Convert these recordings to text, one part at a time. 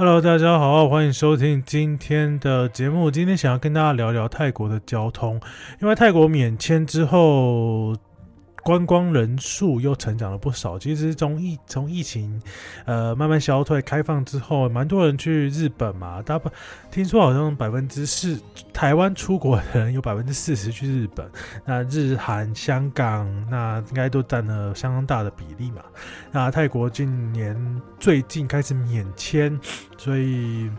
Hello，大家好，欢迎收听今天的节目。今天想要跟大家聊聊泰国的交通，因为泰国免签之后，观光人数又成长了不少。其实从疫从疫情呃慢慢消退、开放之后，蛮多人去日本嘛。大部听说好像百分之四，台湾出国的人有百分之四十去日本。那日韩、香港那应该都占了相当大的比例嘛。那泰国近年最近开始免签，所以。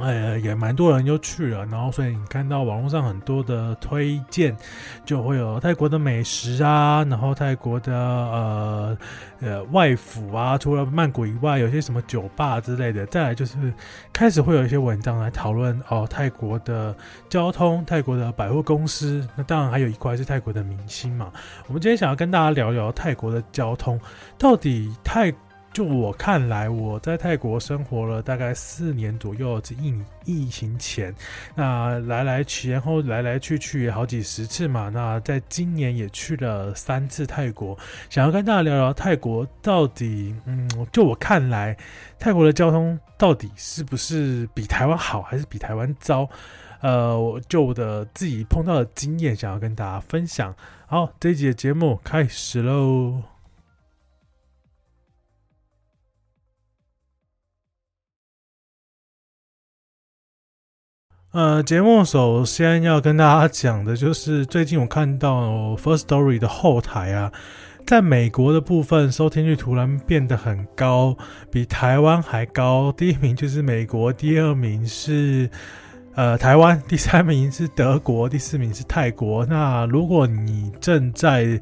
呃，也蛮多人又去了，然后所以你看到网络上很多的推荐，就会有泰国的美食啊，然后泰国的呃呃外府啊，除了曼谷以外，有些什么酒吧之类的。再来就是开始会有一些文章来讨论哦，泰国的交通，泰国的百货公司，那当然还有一块是泰国的明星嘛。我们今天想要跟大家聊聊泰国的交通，到底泰。就我看来，我在泰国生活了大概四年左右，这疫疫情前，那来来前后来来去去也好几十次嘛。那在今年也去了三次泰国，想要跟大家聊聊泰国到底，嗯，就我看来，泰国的交通到底是不是比台湾好，还是比台湾糟？呃，我就我的自己碰到的经验，想要跟大家分享。好，这一集的节目开始喽。呃，节目首先要跟大家讲的就是，最近我看到 First Story 的后台啊，在美国的部分收听率突然变得很高，比台湾还高。第一名就是美国，第二名是呃台湾，第三名是德国，第四名是泰国。那如果你正在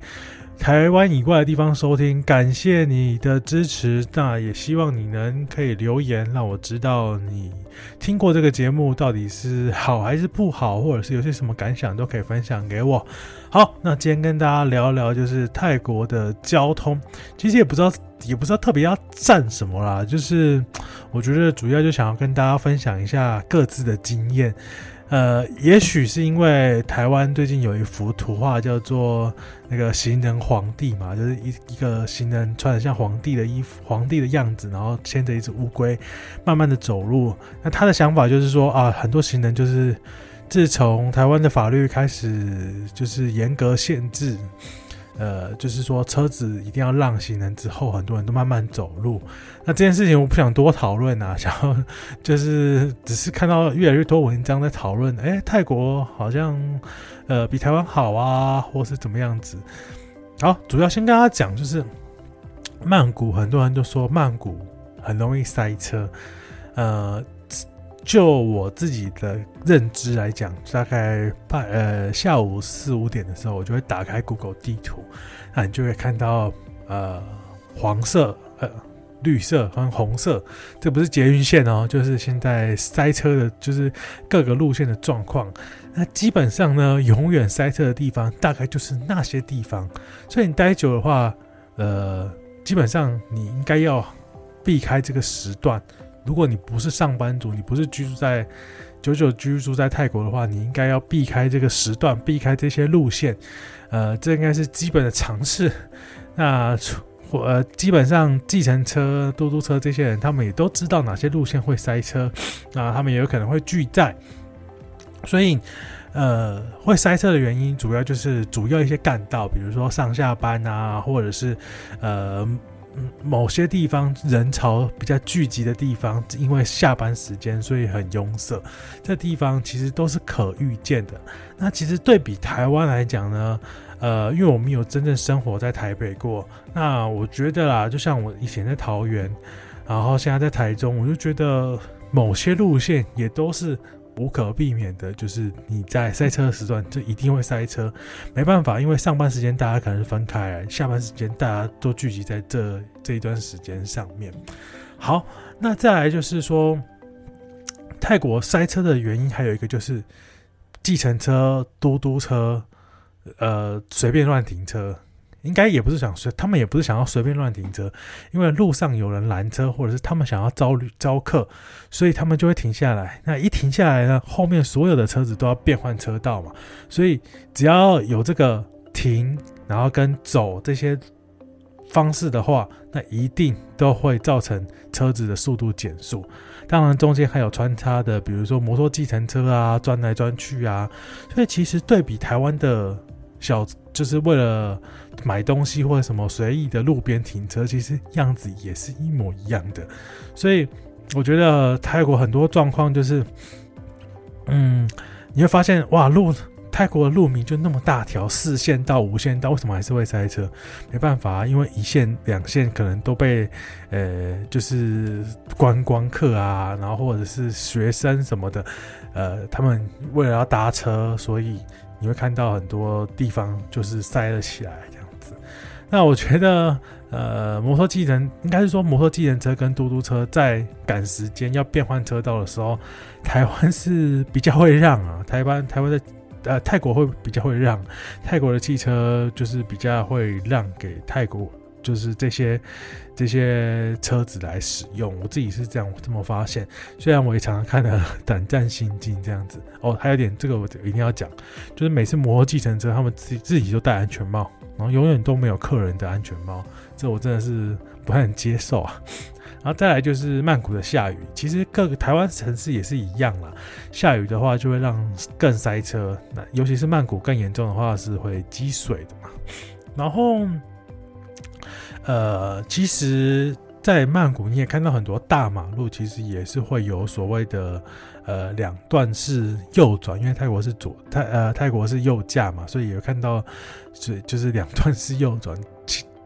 台湾以外的地方收听，感谢你的支持。那也希望你能可以留言，让我知道你听过这个节目到底是好还是不好，或者是有些什么感想，都可以分享给我。好，那今天跟大家聊一聊，就是泰国的交通。其实也不知道，也不知道特别要赞什么啦，就是我觉得主要就想要跟大家分享一下各自的经验。呃，也许是因为台湾最近有一幅图画叫做那个行人皇帝嘛，就是一一个行人穿的像皇帝的衣服，皇帝的样子，然后牵着一只乌龟，慢慢的走路。那他的想法就是说啊，很多行人就是自从台湾的法律开始就是严格限制。呃，就是说车子一定要让行人之后，很多人都慢慢走路。那这件事情我不想多讨论啊，想要就是只是看到越来越多文章在讨论，哎，泰国好像呃比台湾好啊，或是怎么样子。好，主要先跟大家讲，就是曼谷，很多人都说曼谷很容易塞车，呃。就我自己的认知来讲，大概半呃下午四五点的时候，我就会打开 Google 地图，那你就会看到呃黄色、呃绿色和红色，这不是捷运线哦，就是现在塞车的，就是各个路线的状况。那基本上呢，永远塞车的地方大概就是那些地方，所以你待久的话，呃，基本上你应该要避开这个时段。如果你不是上班族，你不是居住在久久居住在泰国的话，你应该要避开这个时段，避开这些路线。呃，这应该是基本的常识。那呃，基本上计程车、嘟嘟车这些人，他们也都知道哪些路线会塞车，那他们也有可能会拒载。所以，呃，会塞车的原因主要就是主要一些干道，比如说上下班啊，或者是呃。某些地方人潮比较聚集的地方，因为下班时间，所以很拥塞。这地方其实都是可预见的。那其实对比台湾来讲呢，呃，因为我们有真正生活在台北过，那我觉得啦，就像我以前在桃园，然后现在在台中，我就觉得某些路线也都是。无可避免的，就是你在塞车时段就一定会塞车，没办法，因为上班时间大家可能是分开来，下班时间大家都聚集在这这一段时间上面。好，那再来就是说，泰国塞车的原因还有一个就是，计程车、嘟嘟车，呃，随便乱停车。应该也不是想随，他们也不是想要随便乱停车，因为路上有人拦车，或者是他们想要招旅招客，所以他们就会停下来。那一停下来呢，后面所有的车子都要变换车道嘛，所以只要有这个停，然后跟走这些方式的话，那一定都会造成车子的速度减速。当然，中间还有穿插的，比如说摩托计程车啊，钻来钻去啊。所以其实对比台湾的小，就是为了买东西或者什么随意的路边停车，其实样子也是一模一样的。所以我觉得泰国很多状况就是，嗯，你会发现哇，路。泰国的路名就那么大条，四线到、五线道，为什么还是会塞车？没办法啊，因为一线、两线可能都被呃，就是观光客啊，然后或者是学生什么的，呃，他们为了要搭车，所以你会看到很多地方就是塞了起来这样子。那我觉得，呃，摩托计程应该是说摩托计程车跟嘟嘟车在赶时间要变换车道的时候，台湾是比较会让啊，台湾台湾的。呃，泰国会比较会让，泰国的汽车就是比较会让给泰国，就是这些这些车子来使用。我自己是这样这么发现，虽然我也常常看的 胆战心惊这样子。哦，还有点这个我一定要讲，就是每次摩托计程车他们自己自己都戴安全帽，然后永远都没有客人的安全帽，这我真的是不太能接受啊。然后再来就是曼谷的下雨，其实各个台湾城市也是一样啦。下雨的话就会让更塞车，那尤其是曼谷更严重的话是会积水的嘛。然后，呃，其实，在曼谷你也看到很多大马路，其实也是会有所谓的呃两段式右转，因为泰国是左泰呃泰国是右驾嘛，所以有看到是就是两段式右转。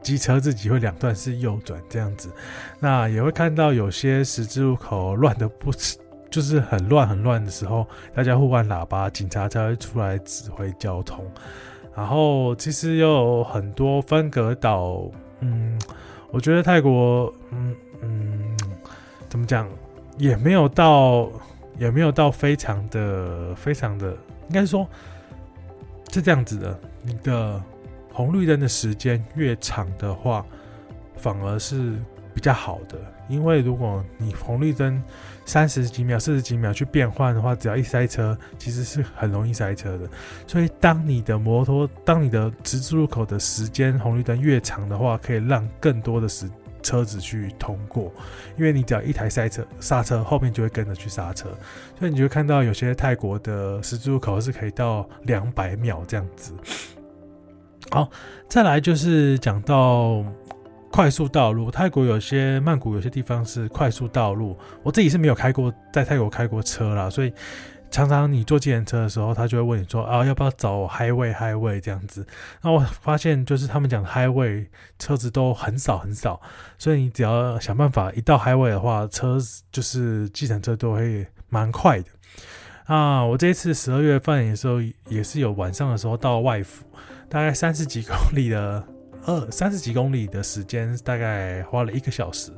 机车自己会两段式右转这样子，那也会看到有些十字路口乱的不，就是很乱很乱的时候，大家互按喇叭，警察才会出来指挥交通。然后其实有很多分隔岛，嗯，我觉得泰国，嗯嗯，怎么讲，也没有到，也没有到非常的非常的，应该是说是这样子的，你的。红绿灯的时间越长的话，反而是比较好的。因为如果你红绿灯三十几秒、四十几秒去变换的话，只要一塞车，其实是很容易塞车的。所以，当你的摩托、当你的十字路口的时间红绿灯越长的话，可以让更多的时车子去通过。因为你只要一台塞车刹车，后面就会跟着去刹车。所以，你就会看到有些泰国的十字路口是可以到两百秒这样子。好，再来就是讲到快速道路。泰国有些曼谷有些地方是快速道路，我自己是没有开过，在泰国开过车啦，所以常常你坐计程车的时候，他就会问你说啊，要不要走 highway highway 这样子。那我发现就是他们讲 highway 车子都很少很少，所以你只要想办法一到 highway 的话，车就是计程车都会蛮快的。啊，我这一次十二月份的时候也是有晚上的时候到外府。大概三十几公里的二三十几公里的时间，大概花了一个小时，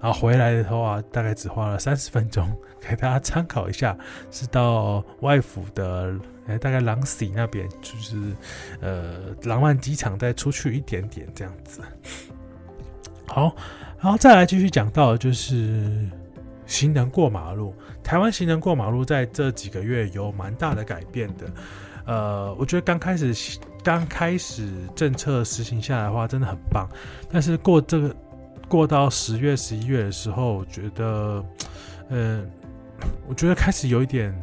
然后回来的话，大概只花了三十分钟，给大家参考一下。是到外府的，哎，大概廊西那边，就是呃廊曼机场再出去一点点这样子。好，然后再来继续讲到就是行人过马路。台湾行人过马路在这几个月有蛮大的改变的。呃，我觉得刚开始刚开始政策实行下来的话，真的很棒。但是过这个过到十月、十一月的时候，我觉得，嗯、我觉得开始有一点，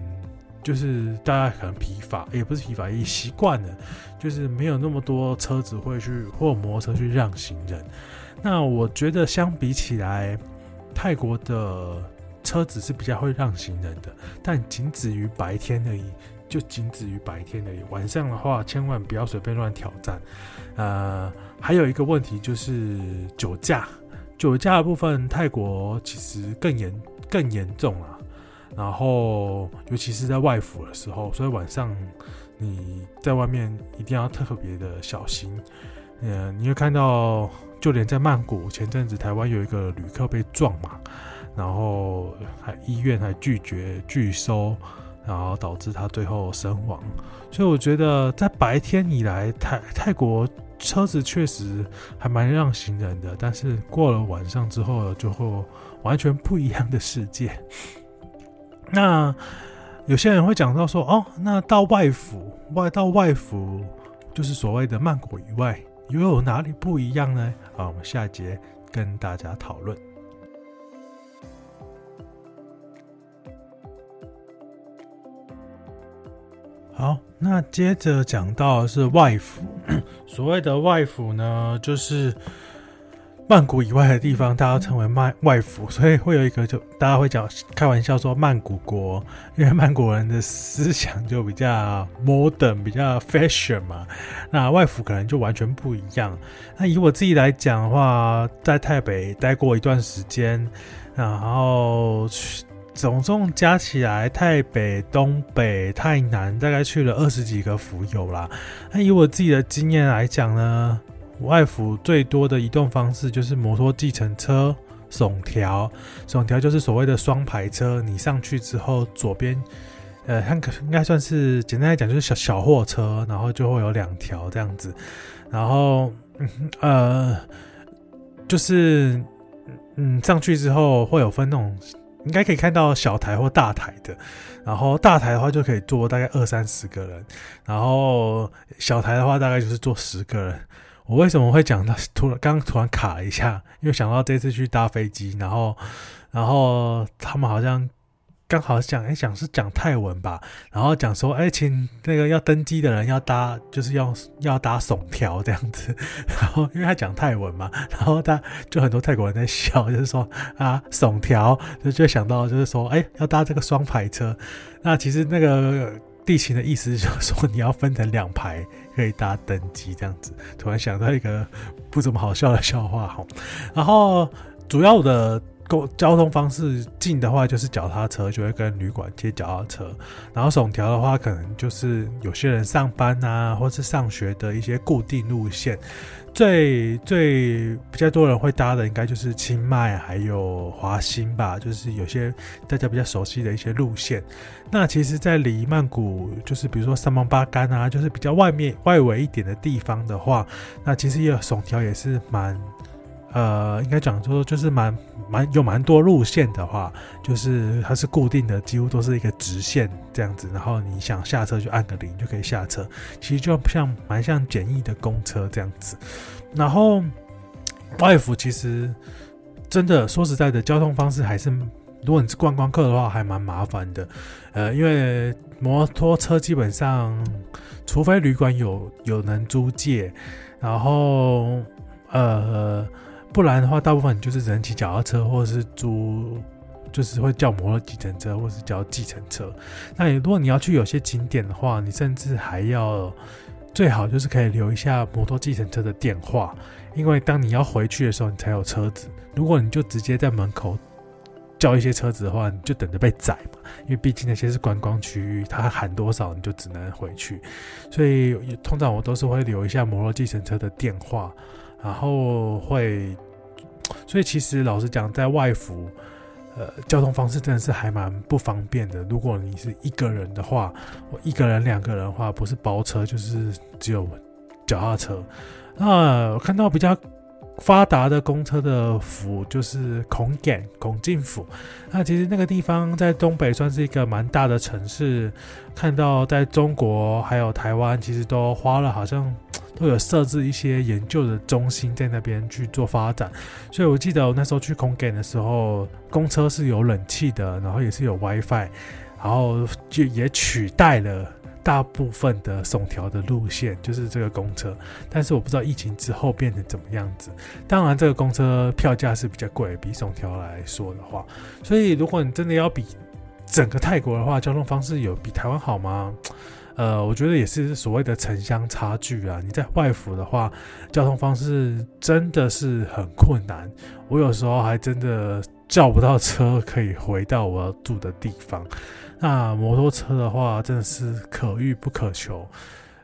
就是大家可能疲乏，也不是疲乏，也习惯了，就是没有那么多车子会去或摩托车去让行人。那我觉得相比起来，泰国的车子是比较会让行人的，但仅止于白天而已。就仅止于白天而已，晚上的话千万不要随便乱挑战。呃，还有一个问题就是酒驾，酒驾的部分泰国其实更严更严重啊。然后尤其是在外府的时候，所以晚上你在外面一定要特别的小心。呃，你会看到，就连在曼谷前阵子台湾有一个旅客被撞嘛，然后还医院还拒绝拒收。然后导致他最后身亡，所以我觉得在白天以来，泰泰国车子确实还蛮让行人的，但是过了晚上之后，就会完全不一样的世界。那有些人会讲到说，哦，那到外府外到外府，就是所谓的曼谷以外，又有哪里不一样呢？好，我们下一节跟大家讨论。好，那接着讲到是外府。所谓的外府呢，就是。曼谷以外的地方，大家称为外外府，所以会有一个就大家会讲开玩笑说曼谷国，因为曼谷人的思想就比较 modern，比较 fashion 嘛。那外府可能就完全不一样。那以我自己来讲的话，在台北待过一段时间，然后总共加起来，台北、东北、泰南大概去了二十几个府有啦。那以我自己的经验来讲呢，外府最多的移动方式就是摩托计程车、耸条。耸条就是所谓的双排车，你上去之后，左边，呃，它应该算是简单来讲就是小小货车，然后就会有两条这样子。然后，呃，就是，嗯，上去之后会有分那种，应该可以看到小台或大台的。然后大台的话就可以坐大概二三十个人，然后小台的话大概就是坐十个人。我为什么会讲到突然刚刚突然卡了一下？因为想到这次去搭飞机，然后，然后他们好像刚好讲，一，讲是讲泰文吧，然后讲说，哎，请那个要登机的人要搭，就是要要搭耸条这样子。然后因为他讲泰文嘛，然后他就很多泰国人在笑，就是说啊，耸条就就想到就是说，哎，要搭这个双排车。那其实那个。地勤的意思就是说，你要分成两排可以搭登机这样子。突然想到一个不怎么好笑的笑话哈。然后主要的公交通方式近的话就是脚踏车，就会跟旅馆接脚踏车。然后耸条的话，可能就是有些人上班啊，或是上学的一些固定路线。最最比较多人会搭的，应该就是清迈还有华新吧，就是有些大家比较熟悉的一些路线。那其实，在离曼谷，就是比如说三芒巴干啊，就是比较外面外围一点的地方的话，那其实也有耸条也是蛮。呃，应该讲说就是蛮蛮有蛮多路线的话，就是它是固定的，几乎都是一个直线这样子。然后你想下车就按个铃就可以下车，其实就像蛮像简易的公车这样子。然后外府其实真的说实在的，交通方式还是如果你是观光客的话，还蛮麻烦的。呃，因为摩托车基本上，除非旅馆有有能租借，然后呃。不然的话，大部分你就是人骑脚踏车，或者是租，就是会叫摩托计程车，或者是叫计程车。那如果你要去有些景点的话，你甚至还要最好就是可以留一下摩托计程车的电话，因为当你要回去的时候，你才有车子。如果你就直接在门口叫一些车子的话，你就等着被宰嘛。因为毕竟那些是观光区域，他喊多少你就只能回去。所以通常我都是会留一下摩托计程车的电话。然后会，所以其实老实讲，在外服，呃，交通方式真的是还蛮不方便的。如果你是一个人的话，我一个人、两个人的话，不是包车就是只有脚踏车。那我看到比较发达的公车的府就是孔简孔敬府。那其实那个地方在东北算是一个蛮大的城市。看到在中国还有台湾，其实都花了好像。都有设置一些研究的中心在那边去做发展，所以我记得我那时候去孔简的时候，公车是有冷气的，然后也是有 WiFi，然后就也取代了大部分的耸条的路线，就是这个公车。但是我不知道疫情之后变成怎么样子。当然，这个公车票价是比较贵，比耸条来说的话。所以，如果你真的要比整个泰国的话，交通方式有比台湾好吗？呃，我觉得也是所谓的城乡差距啊。你在外府的话，交通方式真的是很困难。我有时候还真的叫不到车可以回到我要住的地方。那摩托车的话，真的是可遇不可求。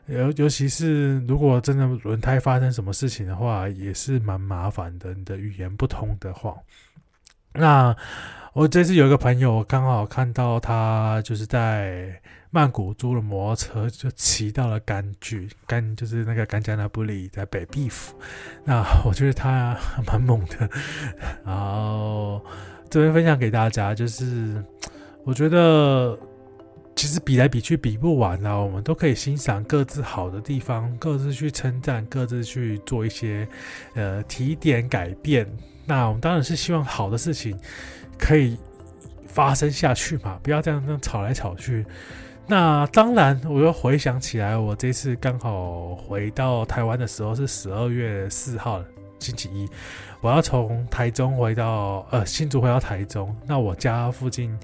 尤尤其是如果真的轮胎发生什么事情的话，也是蛮麻烦的。你的语言不通的话，那我这次有一个朋友刚好看到他就是在。曼谷租了摩托车，就骑到了甘具，甘就是那个甘加那布里，在北碧府。那我觉得他蛮猛的。然后这边分享给大家，就是我觉得其实比来比去比不完啊，我们都可以欣赏各自好的地方，各自去称赞，各自去做一些呃提点改变。那我们当然是希望好的事情可以发生下去嘛，不要这样这样吵来吵去。那当然，我又回想起来，我这次刚好回到台湾的时候是十二月四号，星期一。我要从台中回到呃新竹回到台中，那我家附近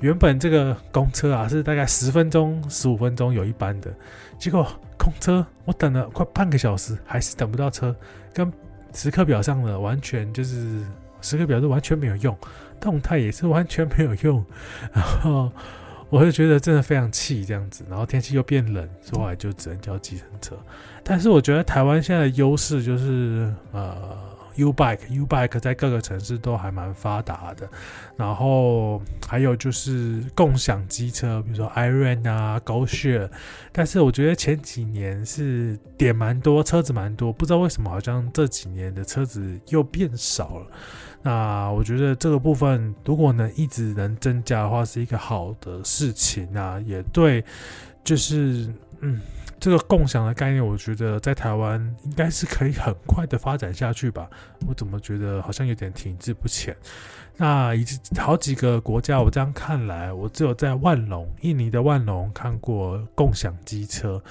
原本这个公车啊是大概十分钟十五分钟有一班的，结果公车我等了快半个小时还是等不到车，跟时刻表上的完全就是时刻表是完全没有用，动态也是完全没有用，然后我就觉得真的非常气这样子，然后天气又变冷，所以后来就只能叫计程车。但是我觉得台湾现在的优势就是呃。U-Bike，U-Bike 在各个城市都还蛮发达的，然后还有就是共享机车，比如说 iRent 啊、GoShare，但是我觉得前几年是点蛮多，车子蛮多，不知道为什么好像这几年的车子又变少了。那我觉得这个部分如果能一直能增加的话，是一个好的事情啊，也对，就是嗯。这个共享的概念，我觉得在台湾应该是可以很快的发展下去吧。我怎么觉得好像有点停滞不前？那已经好几个国家，我这样看来，我只有在万隆，印尼的万隆看过共享机车，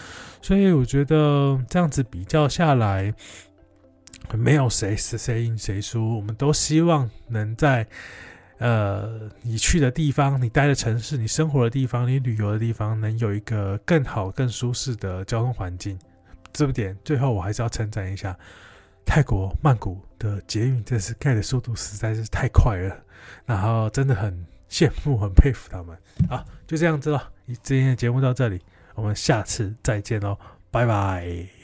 所以我觉得这样子比较下来，没有谁是谁赢谁输，我们都希望能在。呃，你去的地方，你待的城市，你生活的地方，你旅游的地方，能有一个更好、更舒适的交通环境，这不点。最后，我还是要称赞一下泰国曼谷的捷运，真是盖的速度实在是太快了，然后真的很羡慕、很佩服他们。好，就这样子了，今天的节目到这里，我们下次再见喽，拜拜。